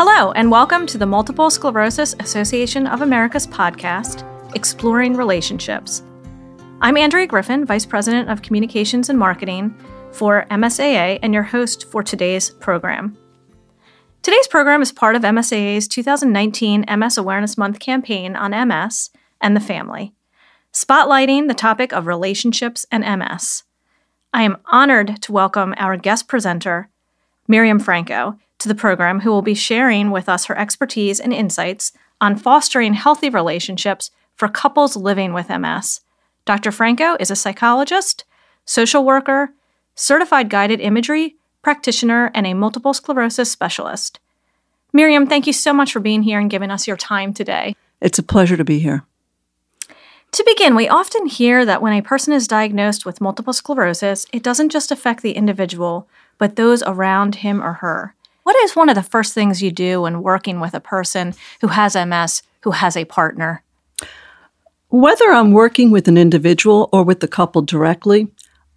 Hello, and welcome to the Multiple Sclerosis Association of America's podcast, Exploring Relationships. I'm Andrea Griffin, Vice President of Communications and Marketing for MSAA, and your host for today's program. Today's program is part of MSAA's 2019 MS Awareness Month campaign on MS and the family, spotlighting the topic of relationships and MS. I am honored to welcome our guest presenter, Miriam Franco, to the program, who will be sharing with us her expertise and insights on fostering healthy relationships for couples living with MS. Dr. Franco is a psychologist, social worker, certified guided imagery practitioner, and a multiple sclerosis specialist. Miriam, thank you so much for being here and giving us your time today. It's a pleasure to be here. To begin, we often hear that when a person is diagnosed with multiple sclerosis, it doesn't just affect the individual, but those around him or her. What is one of the first things you do when working with a person who has MS, who has a partner? Whether I'm working with an individual or with the couple directly,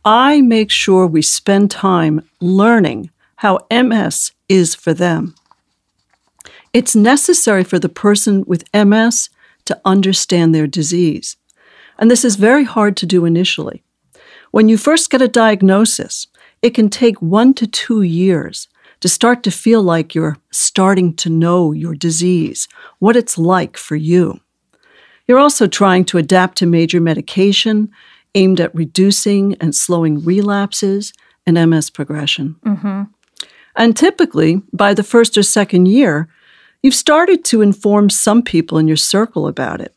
I make sure we spend time learning how MS is for them. It's necessary for the person with MS to understand their disease. And this is very hard to do initially. When you first get a diagnosis, it can take one to two years to start to feel like you're starting to know your disease, what it's like for you. You're also trying to adapt to major medication aimed at reducing and slowing relapses and MS progression. Mm-hmm. And typically, by the first or second year, you've started to inform some people in your circle about it.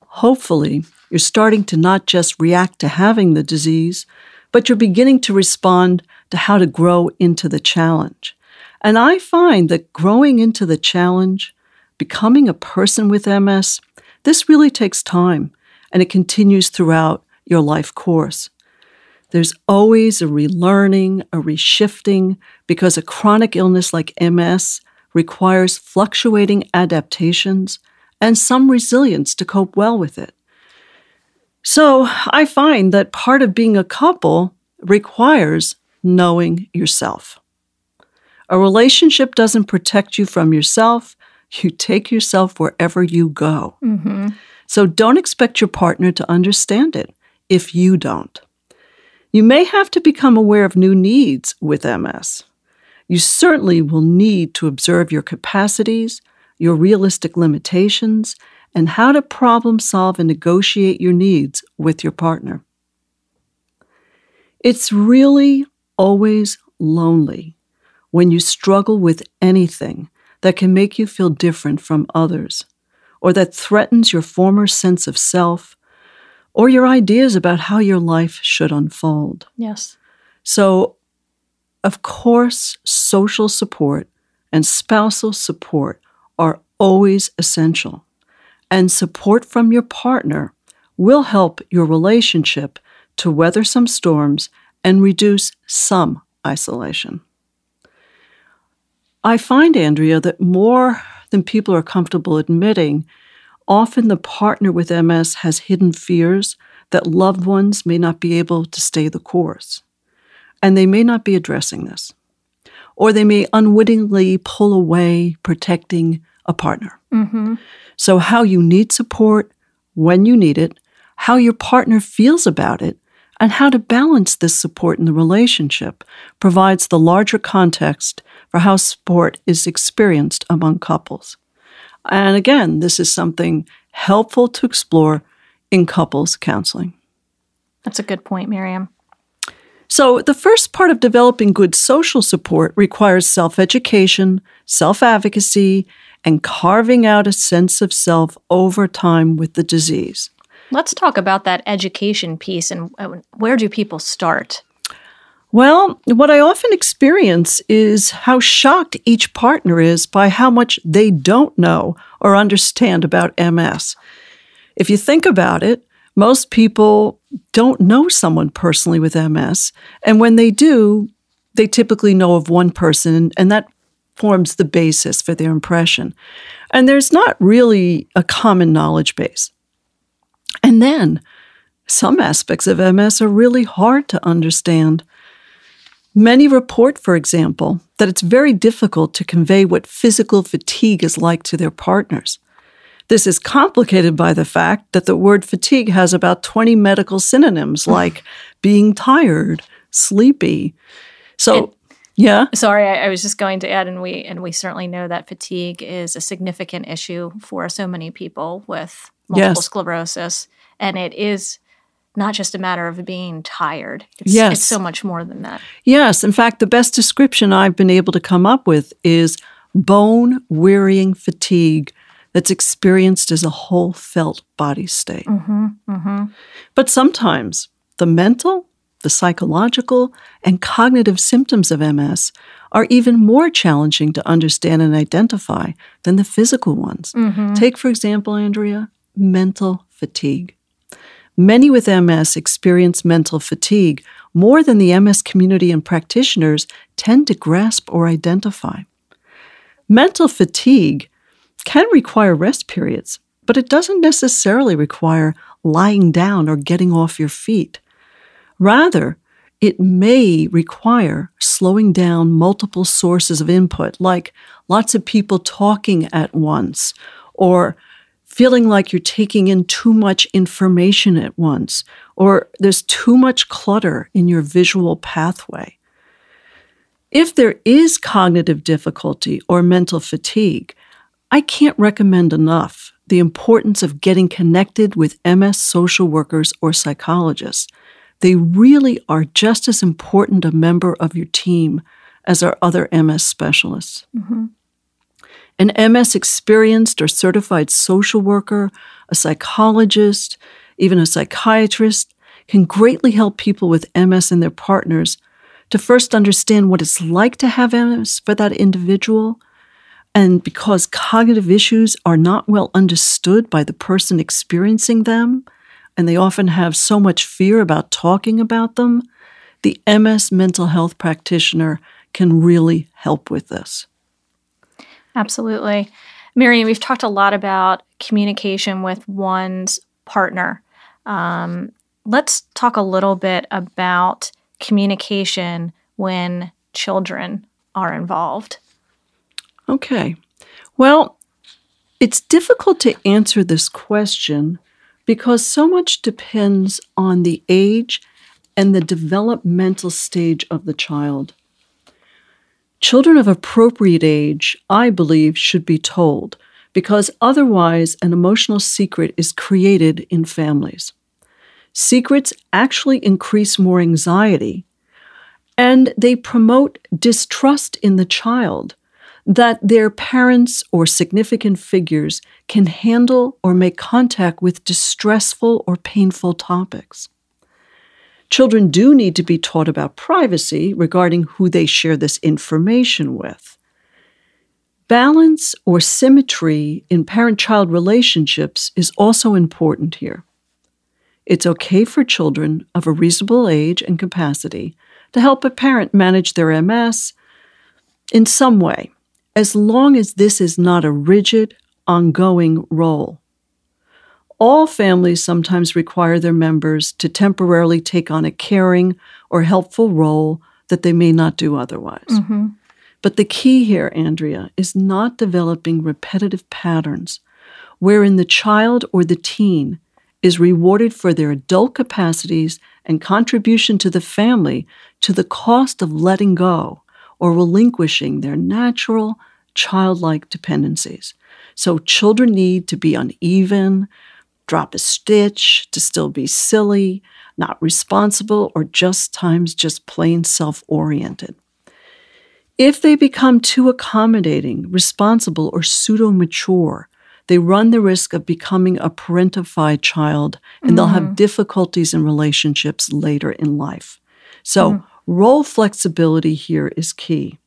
Hopefully, you're starting to not just react to having the disease, but you're beginning to respond to how to grow into the challenge. And I find that growing into the challenge, becoming a person with MS, this really takes time and it continues throughout your life course. There's always a relearning, a reshifting, because a chronic illness like MS requires fluctuating adaptations and some resilience to cope well with it. So I find that part of being a couple requires knowing yourself. A relationship doesn't protect you from yourself, you take yourself wherever you go. Mm-hmm. So don't expect your partner to understand it if you don't. You may have to become aware of new needs with MS. You certainly will need to observe your capacities, your realistic limitations, and how to problem solve and negotiate your needs with your partner. It's really always lonely when you struggle with anything that can make you feel different from others or that threatens your former sense of self or your ideas about how your life should unfold. Yes. So, of course, social support and spousal support are always essential. And support from your partner will help your relationship to weather some storms and reduce some isolation. I find, Andrea, that more than people are comfortable admitting, Often the partner with MS has hidden fears that loved ones may not be able to stay the course, and they may not be addressing this. Or they may unwittingly pull away, protecting a partner. Mm-hmm. So, how you need support, when you need it, how your partner feels about it, and how to balance this support in the relationship provides the larger context for how support is experienced among couples. And again, this is something helpful to explore in couples counseling. That's a good point, Miriam. So, the first part of developing good social support requires self education, self advocacy, and carving out a sense of self over time with the disease. Let's talk about that education piece and uh, where do people start? Well, what I often experience is how shocked each partner is by how much they don't know or understand about MS. If you think about it, most people don't know someone personally with MS. And when they do, they typically know of one person, and that forms the basis for their impression. And there's not really a common knowledge base. And then some aspects of MS are really hard to understand Many report, for example, that it's very difficult to convey what physical fatigue is like to their partners. This is complicated by the fact that the word fatigue has about 20 medical synonyms like being tired, sleepy. So, It- yeah. Sorry, I, I was just going to add, and we and we certainly know that fatigue is a significant issue for so many people with multiple Yes. sclerosis, and it is not just a matter of being tired. It's, Yes. it's so much more than that. Yes, in fact, the best description I've been able to come up with is bone wearying fatigue that's experienced as a whole felt body state. Mm-hmm, mm-hmm. But sometimes the mental, the psychological, and cognitive symptoms of MS are even more challenging to understand and identify than the physical ones. Mm-hmm. Take, for example, Andrea, mental fatigue. Many with MS experience mental fatigue more than the MS community and practitioners tend to grasp or identify. Mental fatigue can require rest periods, but it doesn't necessarily require lying down or getting off your feet. Rather, it may require slowing down multiple sources of input, like lots of people talking at once, or feeling like you're taking in too much information at once, or there's too much clutter in your visual pathway. If there is cognitive difficulty or mental fatigue, I can't recommend enough the importance of getting connected with MS social workers or psychologists. They really are just as important a member of your team as our other MS specialists. Mm-hmm. An MS experienced or certified social worker, a psychologist, even a psychiatrist can greatly help people with MS and their partners to first understand what it's like to have MS for that individual. And because cognitive issues are not well understood by the person experiencing them, and they often have so much fear about talking about them, the MS mental health practitioner can really help with this. Absolutely. Miriam, we've talked a lot about communication with one's partner. Um, let's talk a little bit about communication when children are involved. Okay. Well, it's difficult to answer this question because so much depends on the age and the developmental stage of the child. Children of appropriate age, I believe, should be told because otherwise an emotional secret is created in families. Secrets actually increase more anxiety and they promote distrust in the child that their parents or significant figures can handle or make contact with distressful or painful topics. Children do need to be taught about privacy regarding who they share this information with. Balance or symmetry in parent child relationships is also important here. It's okay for children of a reasonable age and capacity to help a parent manage their MS in some way, as long as this is not a rigid, ongoing role. All families sometimes require their members to temporarily take on a caring or helpful role that they may not do otherwise. Mm-hmm. But the key here, Andrea, is not developing repetitive patterns wherein the child or the teen is rewarded for their adult capacities and contribution to the family to the cost of letting go or relinquishing their natural childlike dependencies. So children need to be uneven, drop a stitch, to still be silly, not responsible, or just times just plain self oriented. If they become too accommodating, responsible, or pseudo mature, they run the risk of becoming a parentified child and they'll have mm-hmm. difficulties in relationships later in life. So, mm. role flexibility here is key.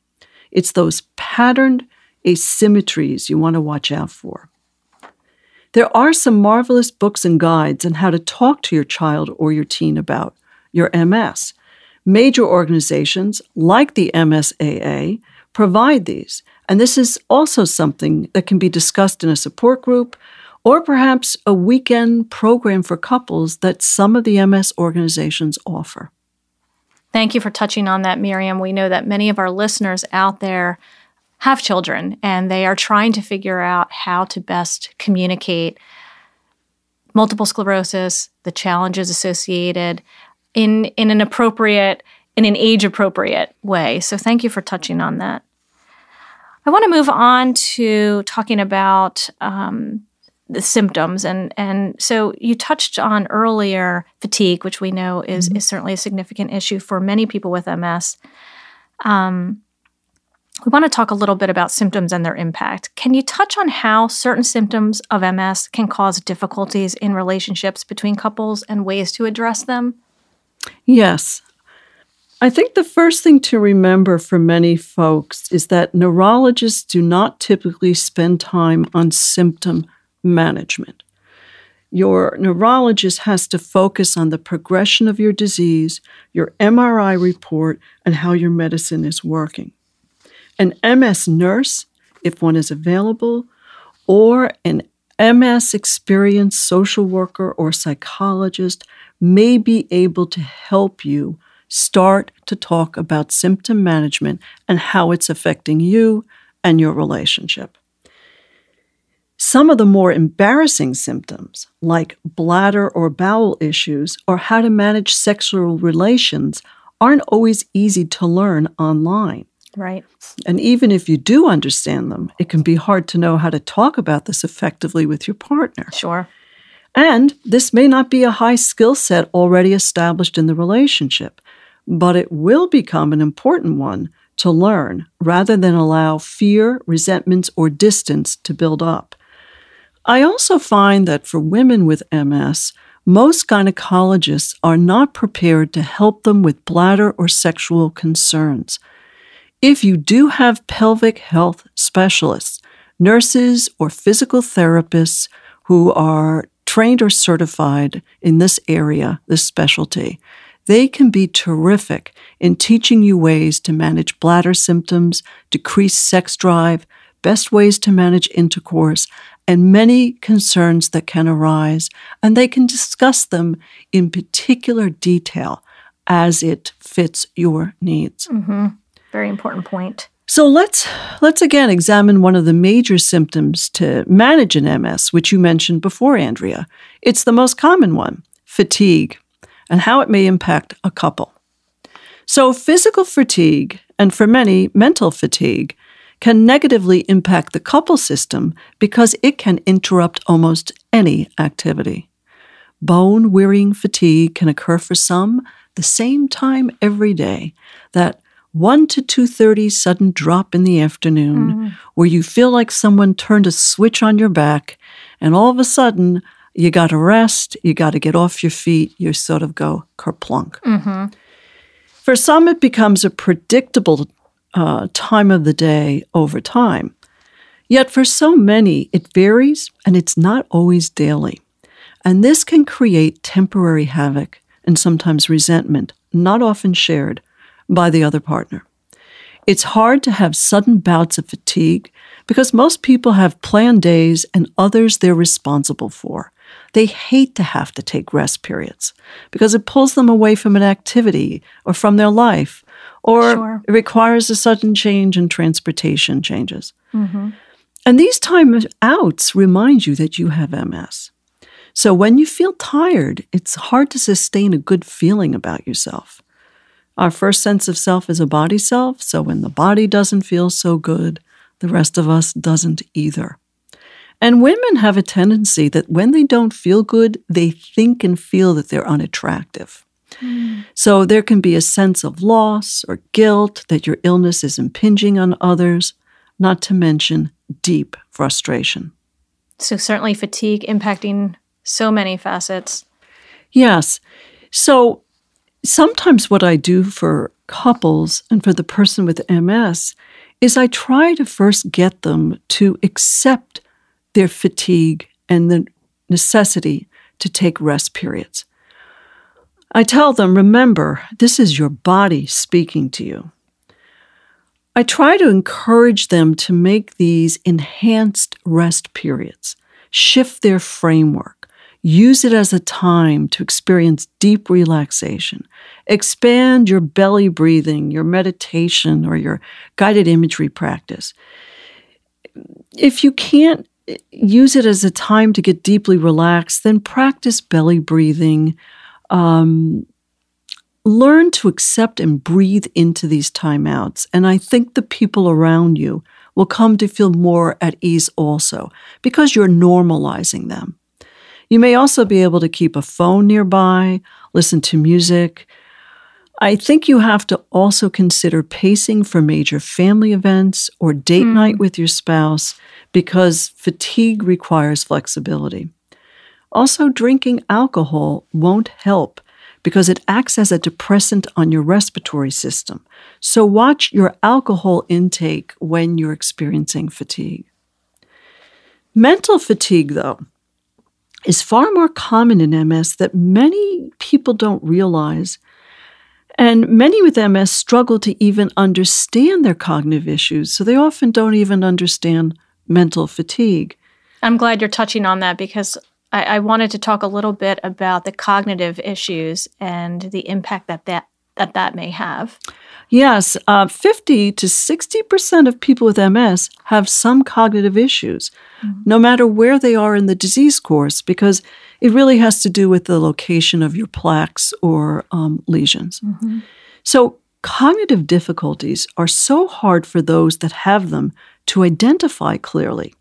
It's those patterned asymmetries you want to watch out for. There are some marvelous books and guides on how to talk to your child or your teen about your MS. Major organizations like the MSAA provide these, and this is also something that can be discussed in a support group or perhaps a weekend program for couples that some of the MS organizations offer. Thank you for touching on that, Miriam. We know that many of our listeners out there have children and they are trying to figure out how to best communicate multiple sclerosis, the challenges associated in in an appropriate in an age appropriate way. So thank you for touching on that. I want to move on to talking about um, the symptoms and and so you touched on earlier fatigue, which we know is mm-hmm. is certainly a significant issue for many people with MS. Um, we want to talk a little bit about symptoms and their impact. Can you touch on how certain symptoms of MS can cause difficulties in relationships between couples and ways to address them? Yes. I think the first thing to remember for many folks is that neurologists do not typically spend time on symptom management. Your neurologist has to focus on the progression of your disease, your MRI report, and how your medicine is working. An MS nurse, if one is available, or an MS experienced social worker or psychologist may be able to help you start to talk about symptom management and how it's affecting you and your relationship. Some of the more embarrassing symptoms, like bladder or bowel issues or how to manage sexual relations, aren't always easy to learn online. Right. And even if you do understand them, it can be hard to know how to talk about this effectively with your partner. Sure. And this may not be a high skill set already established in the relationship, but it will become an important one to learn rather than allow fear, resentments, or distance to build up. I also find that for women with MS, most gynecologists are not prepared to help them with bladder or sexual concerns. If you do have pelvic health specialists, nurses, or physical therapists who are trained or certified in this area, this specialty, they can be terrific in teaching you ways to manage bladder symptoms, decrease sex drive, best ways to manage intercourse, and many concerns that can arise, and they can discuss them in particular detail as it fits your needs. Mm-hmm. Very important point. So let's let's again examine one of the major symptoms to manage an MS, which you mentioned before, Andrea. It's the most common one, fatigue, and how it may impact a couple. So physical fatigue, and for many, mental fatigue, can negatively impact the couple system because it can interrupt almost any activity. Bone wearying fatigue can occur for some the same time every day, that 1 to 2:30 sudden drop in the afternoon mm. where you feel like someone turned a switch on your back and all of a sudden you got to rest, you got to get off your feet, you sort of go kerplunk. Mm-hmm. For some, it becomes a predictable uh, time of the day over time. Yet for so many, it varies and it's not always daily. And this can create temporary havoc and sometimes resentment, not often shared by the other partner. It's hard to have sudden bouts of fatigue because most people have planned days and others they're responsible for. They hate to have to take rest periods because it pulls them away from an activity or from their life or sure. it requires a sudden change in transportation changes. Mm-hmm. And these time outs remind you that you have MS. So when you feel tired, it's hard to sustain a good feeling about yourself. Our first sense of self is a body self, so when the body doesn't feel so good, the rest of us doesn't either. And women have a tendency that when they don't feel good, they think and feel that they're unattractive. Hmm. So there can be a sense of loss or guilt that your illness is impinging on others, not to mention deep frustration. So, certainly, fatigue impacting so many facets. Yes. So, sometimes what I do for couples and for the person with MS is I try to first get them to accept their fatigue and the necessity to take rest periods. I tell them, remember, this is your body speaking to you. I try to encourage them to make these enhanced rest periods, shift their framework, Use it as a time to experience deep relaxation. Expand your belly breathing, your meditation, or your guided imagery practice. If you can't use it as a time to get deeply relaxed, then practice belly breathing. Um, learn to accept and breathe into these timeouts. And I think the people around you will come to feel more at ease also because you're normalizing them. You may also be able to keep a phone nearby, listen to music. I think you have to also consider pacing for major family events or date mm. night with your spouse because fatigue requires flexibility. Also, drinking alcohol won't help because it acts as a depressant on your respiratory system. So, watch your alcohol intake when you're experiencing fatigue. Mental fatigue, though, is far more common in MS that many people don't realize. And many with MS struggle to even understand their cognitive issues, so they often don't even understand mental fatigue. I'm glad you're touching on that because I, I wanted to talk a little bit about the cognitive issues and the impact that that, that, that may have. Yes, uh, 50 to 60% of people with MS have some cognitive issues, mm-hmm. no matter where they are in the disease course, because it really has to do with the location of your plaques or um, lesions. Mm-hmm. So, cognitive difficulties are so hard for those that have them to identify clearly.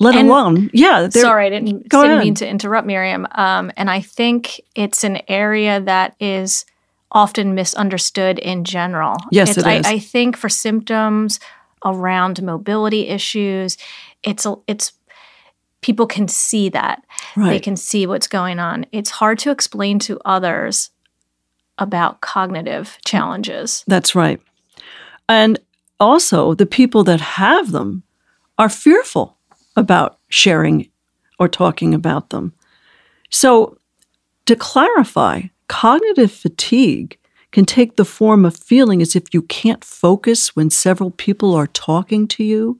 Let and, alone, yeah. Sorry, I didn't, didn't mean to interrupt, Miriam. Um, and I think it's an area that is often misunderstood in general. Yes, it's, it is. I, I think for symptoms around mobility issues, it's it's people can see that. Right. They can see what's going on. It's hard to explain to others about cognitive challenges. That's right. And also, the people that have them are fearful about sharing or talking about them. So, to clarify, Cognitive fatigue can take the form of feeling as if you can't focus when several people are talking to you,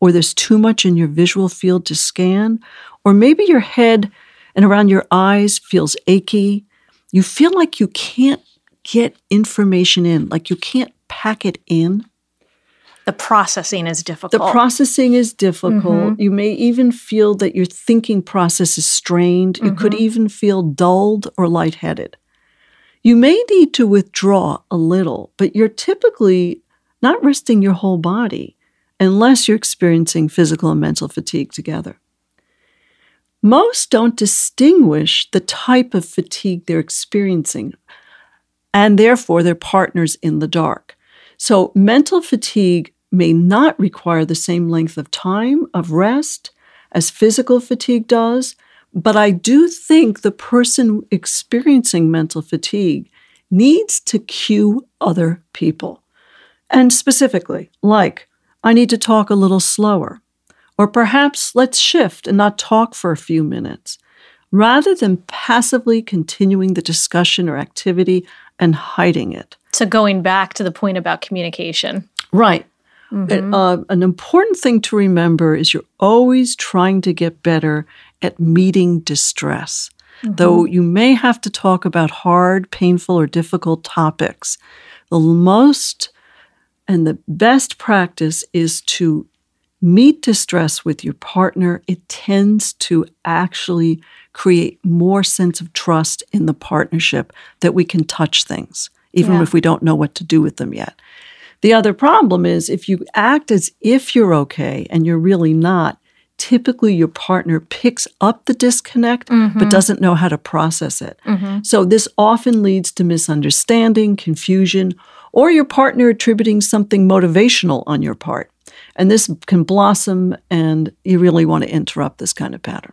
or there's too much in your visual field to scan, or maybe your head and around your eyes feels achy. You feel like you can't get information in, like you can't pack it in the processing is difficult. The processing is difficult. Mm-hmm. You may even feel that your thinking process is strained. Mm-hmm. You could mm-hmm. even feel dulled or lightheaded. You may need to withdraw a little, but you're typically not resting your whole body unless you're experiencing physical and mental fatigue together. Most don't distinguish the type of fatigue they're experiencing, and therefore their partners in the dark. So, mental fatigue may not require the same length of time of rest as physical fatigue does, but I do think the person experiencing mental fatigue needs to cue other people. And specifically, like, I need to talk a little slower. Or perhaps let's shift and not talk for a few minutes. Rather than passively continuing the discussion or activity and hiding it. So, going back to the point about communication. Right. Mm-hmm. Uh, an important thing to remember is you're always trying to get better at meeting distress. Mm-hmm. Though you may have to talk about hard, painful, or difficult topics, the most and the best practice is to meet distress with your partner. It tends to actually create more sense of trust in the partnership that we can touch things, even yeah. if we don't know what to do with them yet. The other problem is if you act as if you're okay and you're really not, typically your partner picks up the disconnect mm-hmm. but doesn't know how to process it. Mm-hmm. So this often leads to misunderstanding, confusion, or your partner attributing something motivational on your part. And this can blossom, and you really want to interrupt this kind of pattern.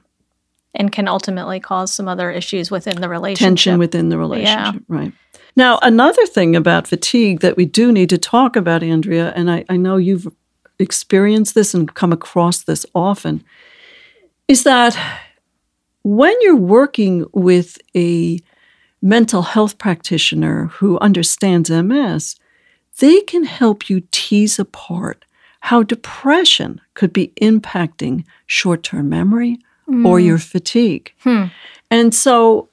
And can ultimately cause some other issues within the relationship. Tension within the relationship, yeah. right. Now, another thing about fatigue that we do need to talk about, Andrea, and I, I know you've experienced this and come across this often, is that when you're working with a mental health practitioner who understands MS, they can help you tease apart how depression could be impacting short term memory, or mm. your fatigue. Hmm. And so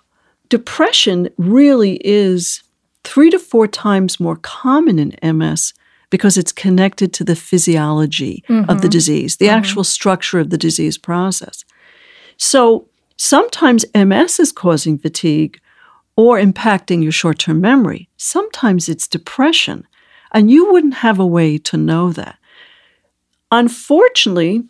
depression really is three to four times more common in MS because it's connected to the physiology of the mm-hmm. disease, the mm-hmm. actual structure of the disease process. So sometimes MS is causing fatigue or impacting your short term memory. Sometimes it's depression, and you wouldn't have a way to know that. Unfortunately,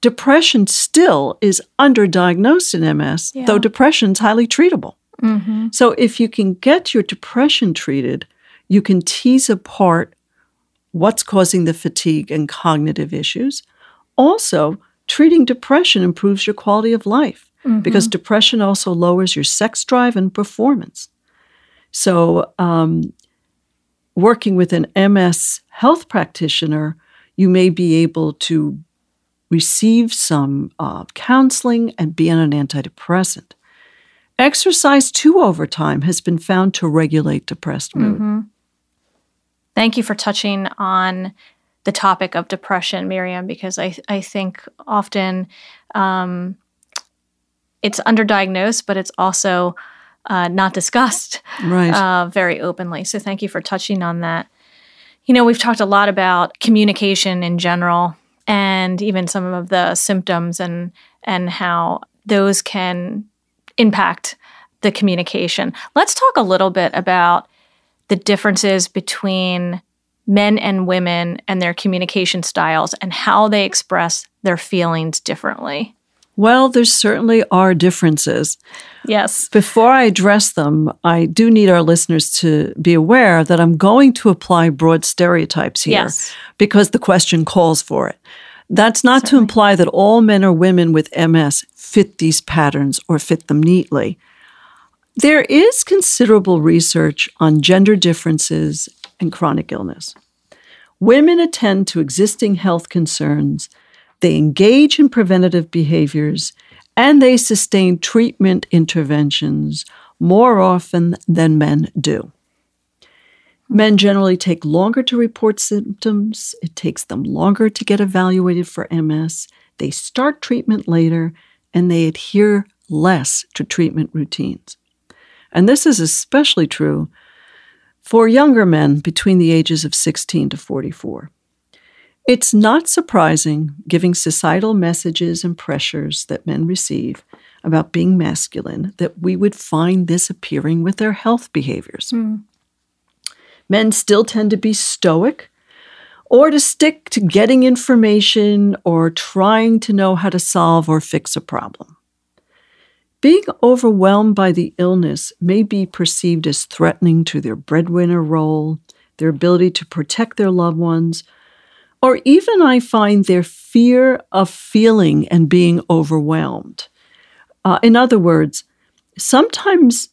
depression still is underdiagnosed in MS, Yeah. though depression is highly treatable. Mm-hmm. So if you can get your depression treated, you can tease apart what's causing the fatigue and cognitive issues. Also, treating depression improves your quality of life because depression also lowers your sex drive and performance. So, um, working with an MS health practitioner, you may be able to receive some uh, counseling and be on an antidepressant. Exercise too over time has been found to regulate depressed mood. Thank you for touching on the topic of depression, Miriam, because I, I think often um, it's underdiagnosed, but it's also uh, not discussed Right. uh, very openly. So thank you for touching on that. You know, we've talked a lot about communication in general and even some of the symptoms and and how those can impact the communication. Let's talk a little bit about the differences between men and women and their communication styles and how they express their feelings differently. well, there certainly are differences. Yes. Before I address them, I do need our listeners to be aware that I'm going to apply broad stereotypes here Yes. because the question calls for it. That's not to imply that all men or women with MS fit these patterns or fit them neatly. There is considerable research on gender differences and chronic illness. Women attend to existing health concerns, they engage in preventative behaviors, and they sustain treatment interventions more often than men do. Men generally take longer to report symptoms. It takes them longer to get evaluated for MS. They start treatment later and they adhere less to treatment routines. And this is especially true for younger men between the ages of 16 to 44. It's not surprising, given societal messages and pressures that men receive about being masculine, that we would find this appearing with their health behaviors. Hmm. Men still tend to be stoic or to stick to getting information or trying to know how to solve or fix a problem. Being overwhelmed by the illness may be perceived as threatening to their breadwinner role, their ability to protect their loved ones, or even I find their fear of feeling and being overwhelmed. Uh, in other words, sometimes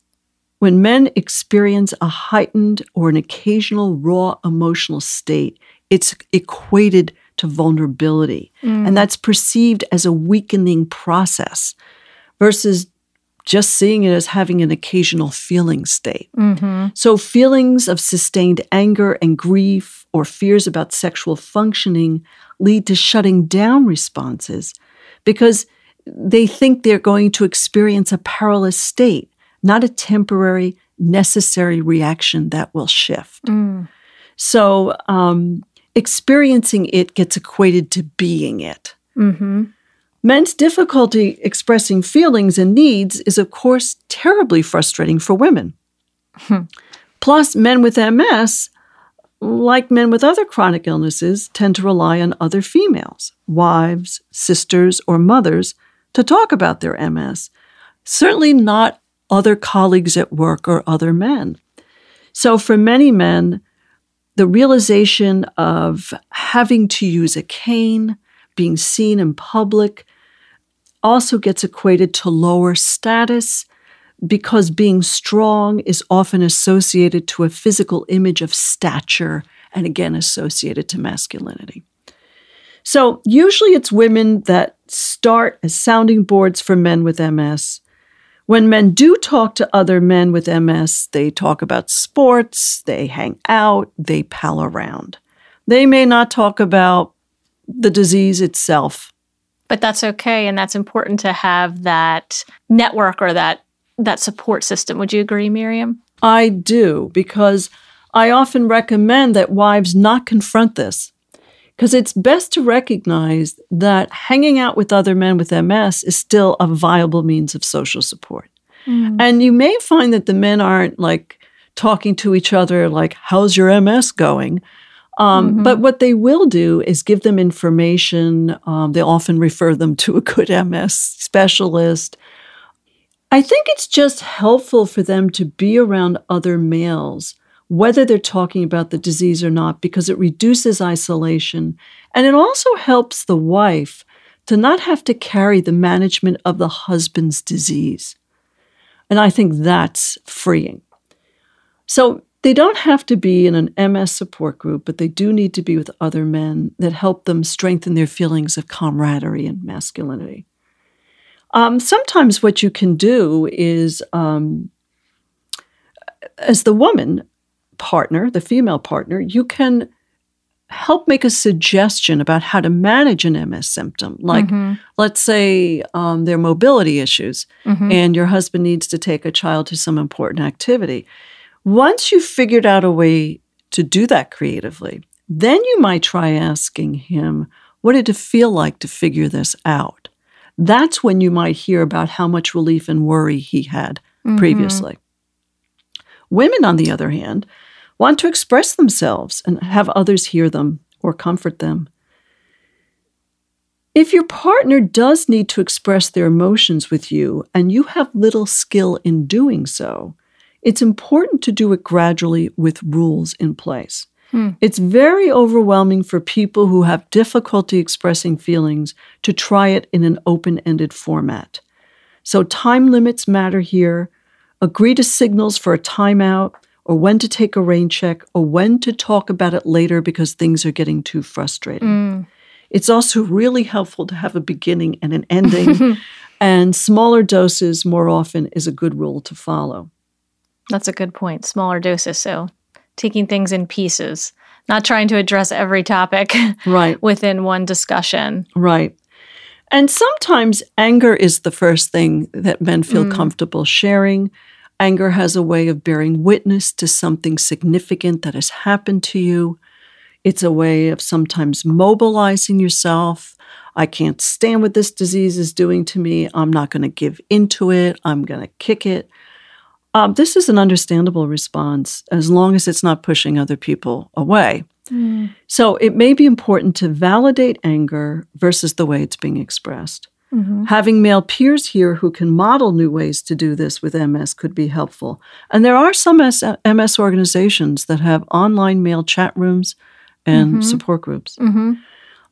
when men experience a heightened or an occasional raw emotional state, it's equated to vulnerability. And that's perceived as a weakening process versus just seeing it as having an occasional feeling state. Mm-hmm. So, feelings of sustained anger and grief or fears about sexual functioning lead to shutting down responses because they think they're going to experience a perilous state, not a temporary, necessary reaction that will shift. Mm. So, um, experiencing it gets equated to being it. Mm-hmm. Men's difficulty expressing feelings and needs is, of course, terribly frustrating for women. Plus, men with MS, like men with other chronic illnesses, tend to rely on other females, wives, sisters, or mothers, to talk about their MS. Certainly not other colleagues at work or other men. So, for many men, the realization of having to use a cane, being seen in public, also gets equated to lower status because being strong is often associated to a physical image of stature and again associated to masculinity. So, usually it's women that start as sounding boards for men with MS. When men do talk to other men with MS, they talk about sports, they hang out, they pal around. They may not talk about the disease itself But that's okay and that's important to have that network or that that support system. Would you agree, Miriam? I do because I often recommend that wives not confront this because it's best to recognize that hanging out with other men with MS is still a viable means of social support. Mm. And you may find that the men aren't like talking to each other, like, how's your MS going? Um, mm-hmm. But what they will do is give them information. Um, they often refer them to a good MS specialist. I think it's just helpful for them to be around other males whether they're talking about the disease or not, because it reduces isolation. And it also helps the wife to not have to carry the management of the husband's disease. And I think that's freeing. So they don't have to be in an MS support group, but they do need to be with other men that help them strengthen their feelings of camaraderie and masculinity. Um, sometimes what you can do is, um, as the woman, partner, the female partner, you can help make a suggestion about how to manage an MS symptom. Like, mm-hmm. let's say um, there are mobility issues mm-hmm. and your husband needs to take a child to some important activity. Once you've figured out a way to do that creatively, then you might try asking him, What did it feel like to figure this out? That's when you might hear about how much relief and worry he had mm-hmm. previously. Women, on the other hand, want to express themselves and have others hear them or comfort them. If your partner does need to express their emotions with you and you have little skill in doing so, it's important to do it gradually with rules in place. Hmm. It's very overwhelming for people who have difficulty expressing feelings to try it in an open ended format. So, time limits matter here. Agree to signals for a timeout or when to take a rain check or when to talk about it later because things are getting too frustrating. Mm. It's also really helpful to have a beginning and an ending, and smaller doses more often is a good rule to follow. That's a good point. Smaller doses. So taking things in pieces, not trying to address every topic right. within one discussion. Right. And sometimes anger is the first thing that men feel mm. comfortable sharing. Anger has a way of bearing witness to something significant that has happened to you. It's a way of sometimes mobilizing yourself. I can't stand what this disease is doing to me. I'm not going to give into it. I'm going to kick it. Um, this is an understandable response as long as it's not pushing other people away. Mm. So it may be important to validate anger versus the way it's being expressed. Mm-hmm. Having male peers here who can model new ways to do this with MS could be helpful. And there are some MS organizations that have online male chat rooms and mm-hmm. support groups. Mm-hmm.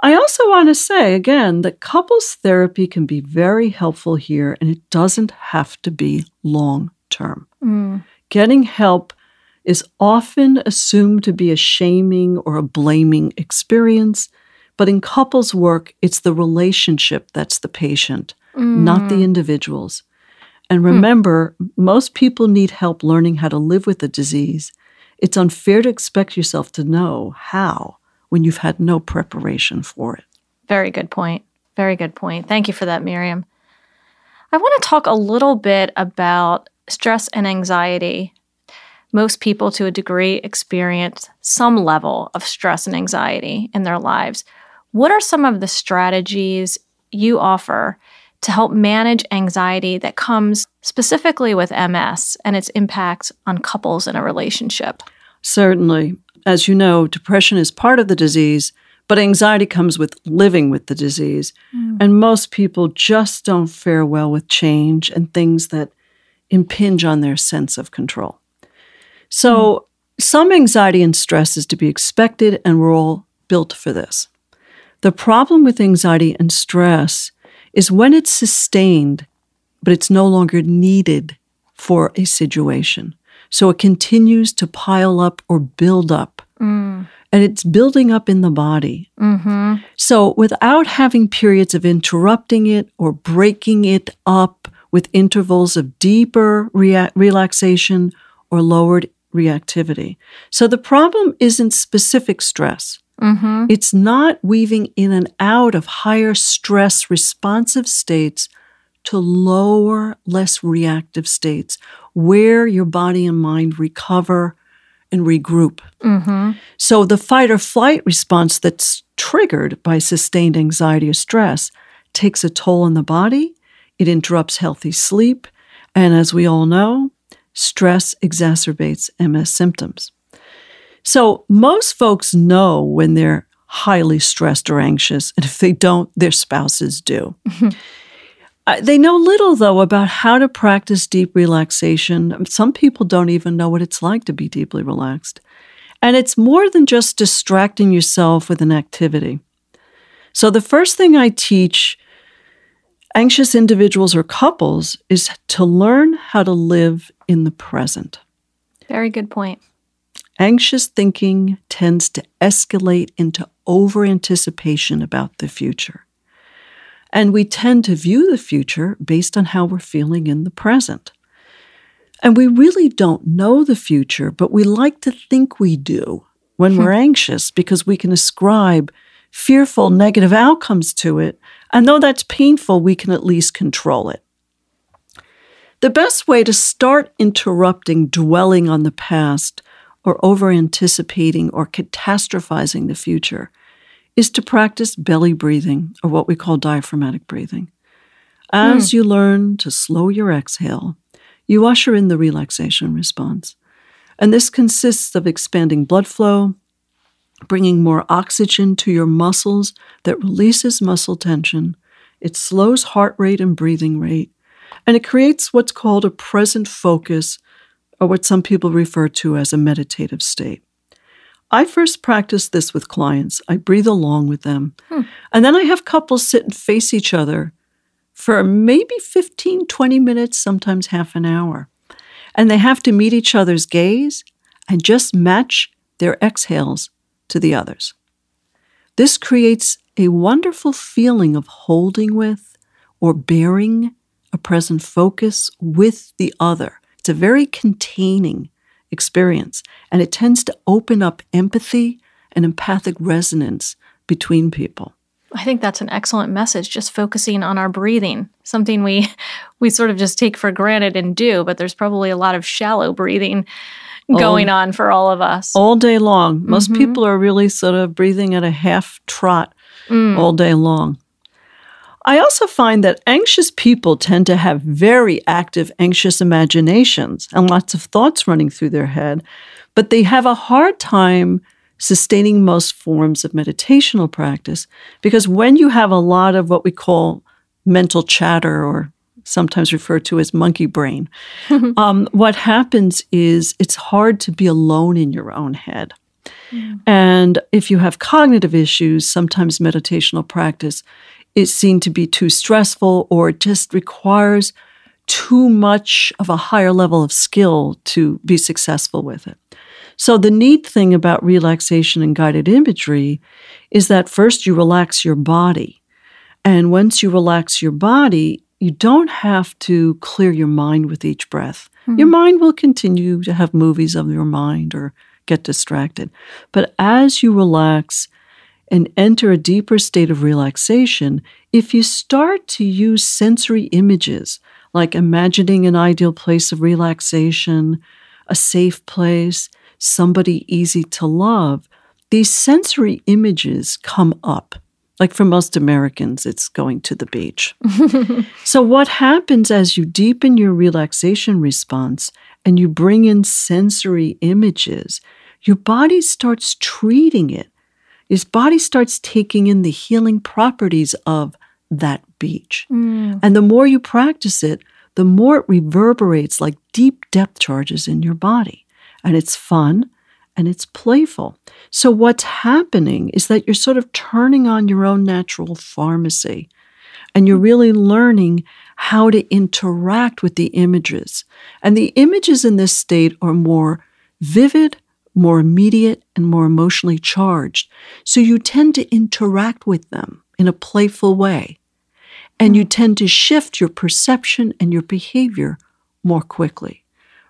I also want to say again that couples therapy can be very helpful here, and it doesn't have to be long term. Mm. Getting help is often assumed to be a shaming or a blaming experience, but in couples work, it's the relationship that's the patient, mm. not the mm. individuals. And hmm. remember, mm. most people need help learning how to live with the disease. It's unfair to expect yourself to know how when you've had no preparation for it. Very good point. Very good point. Thank you for that, Miriam. I want to talk a little bit about stress and anxiety. Most people, to a degree, experience some level of stress and anxiety in their lives. What are some of the strategies you offer to help manage anxiety that comes specifically with MS and its impact on couples in a relationship? Certainly. As you know, depression is part of the disease, but anxiety comes with living with the disease. Mm. And most people just don't fare well with change and things that impinge on their sense of control. So, mm. some anxiety and stress is to be expected, and we're all built for this. The problem with anxiety and stress is when it's sustained, but it's no longer needed for a situation. So it continues to pile up or build up. Mm. And it's building up in the body. Mm-hmm. So without having periods of interrupting it or breaking it up with intervals of deeper rea- relaxation or lowered reactivity. So the problem isn't specific stress. Mm-hmm. It's not weaving in and out of higher stress responsive states to lower, less reactive states where your body and mind recover and regroup. Mm-hmm. So the fight or flight response that's triggered by sustained anxiety or stress takes a toll on the body. It interrupts healthy sleep. And as we all know, stress exacerbates MS symptoms. So most folks know when they're highly stressed or anxious, and if they don't, their spouses do. Uh, they know little, though, about how to practice deep relaxation. Some people don't even know what it's like to be deeply relaxed. And it's more than just distracting yourself with an activity. So, the first thing I teach anxious individuals or couples is to learn how to live in the present. Very good point. Anxious thinking tends to escalate into over anticipation about the future. And we tend to view the future based on how we're feeling in the present. And we really don't know the future, but we like to think we do when we're hmm. anxious because we can ascribe fearful negative outcomes to it. And though that's painful, we can at least control it. The best way to start interrupting dwelling on the past or over anticipating or catastrophizing the future is to practice belly breathing, or what we call diaphragmatic breathing. As mm. you learn to slow your exhale, you usher in the relaxation response. And this consists of expanding blood flow, bringing more oxygen to your muscles that releases muscle tension. It slows heart rate and breathing rate, and it creates what's called a present focus, or what some people refer to as a meditative state. I first practice this with clients. I breathe along with them. Hmm. And then I have couples sit and face each other for maybe 15, 20 minutes, sometimes half an hour. And they have to meet each other's gaze and just match their exhales to the others. This creates a wonderful feeling of holding with or bearing a present focus with the other. It's a very containing experience. And it tends to open up empathy and empathic resonance between people. I think that's an excellent message just focusing on our breathing. Something we we sort of just take for granted and do, but there's probably a lot of shallow breathing going all, on for all of us. All day long. Most mm-hmm. people are really sort of breathing at a half trot mm. all day long. I also find that anxious people tend to have very active, anxious imaginations and lots of thoughts running through their head, but they have a hard time sustaining most forms of meditational practice because when you have a lot of what we call mental chatter or sometimes referred to as monkey brain, um, what happens is it's hard to be alone in your own head. Mm. And if you have cognitive issues, sometimes meditational practice is seen to be too stressful or it just requires too much of a higher level of skill to be successful with it. So, the neat thing about relaxation and guided imagery is that first you relax your body. And once you relax your body, you don't have to clear your mind with each breath. Mm-hmm. Your mind will continue to have movies of your mind or get distracted. But as you relax, and enter a deeper state of relaxation if you start to use sensory images, like imagining an ideal place of relaxation, a safe place, somebody easy to love. These sensory images come up. Like for most Americans, it's going to the beach. so, what happens as you deepen your relaxation response and you bring in sensory images, your body starts treating it his body starts taking in the healing properties of that beach. Mm. And the more you practice it, the more it reverberates like deep depth charges in your body. And it's fun and it's playful. So, what's happening is that you're sort of turning on your own natural pharmacy and you're really learning how to interact with the images. And the images in this state are more vivid, more immediate, and more emotionally charged. So you tend to interact with them in a playful way. And you tend to shift your perception and your behavior more quickly.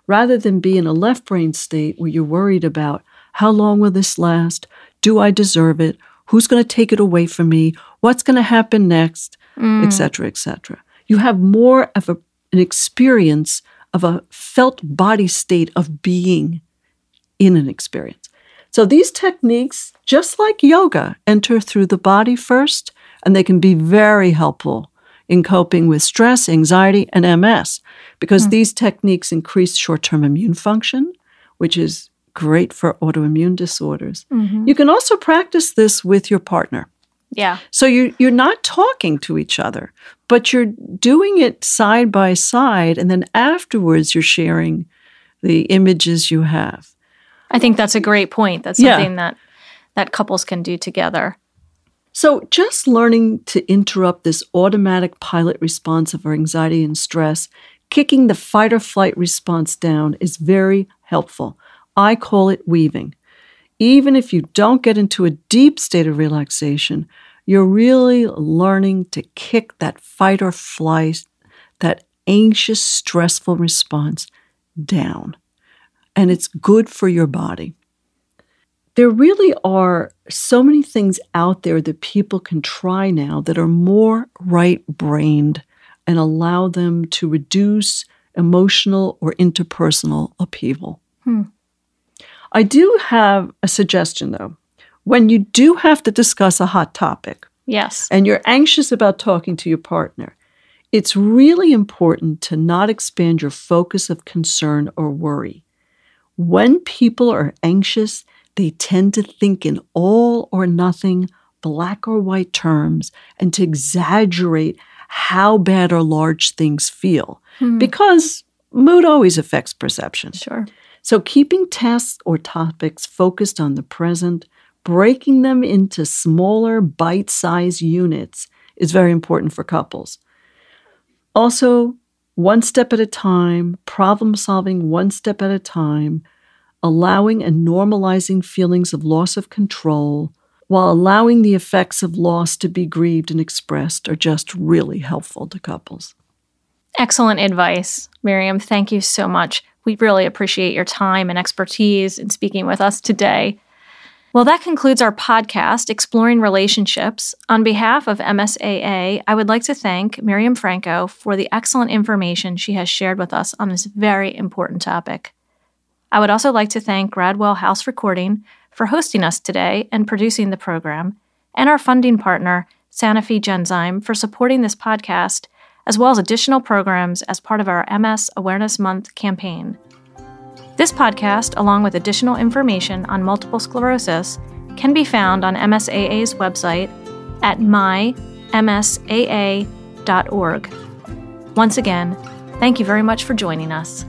Rather than be in a left brain state where you're worried about how long will this last? Do I deserve it? Who's going to take it away from me? What's going to happen next? Mm. Etc. Etc. You have more of a, an experience of a felt body state of being in an experience. So these techniques, just like yoga, enter through the body first, and they can be very helpful in coping with stress, anxiety, and MS because Hmm. these techniques increase short term immune function, which is great for autoimmune disorders. Mhm. You can also practice this with your partner. Yeah. So you you're not talking to each other, but you're doing it side by side and then afterwards you're sharing the images you have. I think that's a great point. That's Yeah. something that that couples can do together. So just learning to interrupt this automatic pilot response of our anxiety and stress, kicking the fight or flight response down is very helpful. I call it weaving. Even if you don't get into a deep state of relaxation, you're really learning to kick that fight or flight, that anxious, stressful response down. And it's good for your body. There really are so many things out there that people can try now that are more right brained and allow them to reduce emotional or interpersonal upheaval. Hmm. I do have a suggestion though. When you do have to discuss a hot topic Yes. and you're anxious about talking to your partner, it's really important to not expand your focus of concern or worry. When people are anxious, they tend to think in all or nothing, black or white terms, and to exaggerate how bad or large things feel Hmm. because mood always affects perception. Sure. So, keeping tasks or topics focused on the present, breaking them into smaller, bite sized units is very important for couples. Also, one step at a time, problem solving one step at a time, allowing and normalizing feelings of loss of control while allowing the effects of loss to be grieved and expressed are just really helpful to couples. Excellent advice, Miriam. Thank you so much. We really appreciate your time and expertise in speaking with us today. Well, that concludes our podcast, Exploring Relationships. On behalf of MSAA, I would like to thank Miriam Franco for the excellent information she has shared with us on this very important topic. I would also like to thank Gradwell House Recording for hosting us today and producing the program, and our funding partner, Sanofi Genzyme, for supporting this podcast, as well as additional programs as part of our MS Awareness Month campaign. This podcast, along with additional information on multiple sclerosis, can be found on MSAA's website at mymsaa.org. Once again, thank you very much for joining us.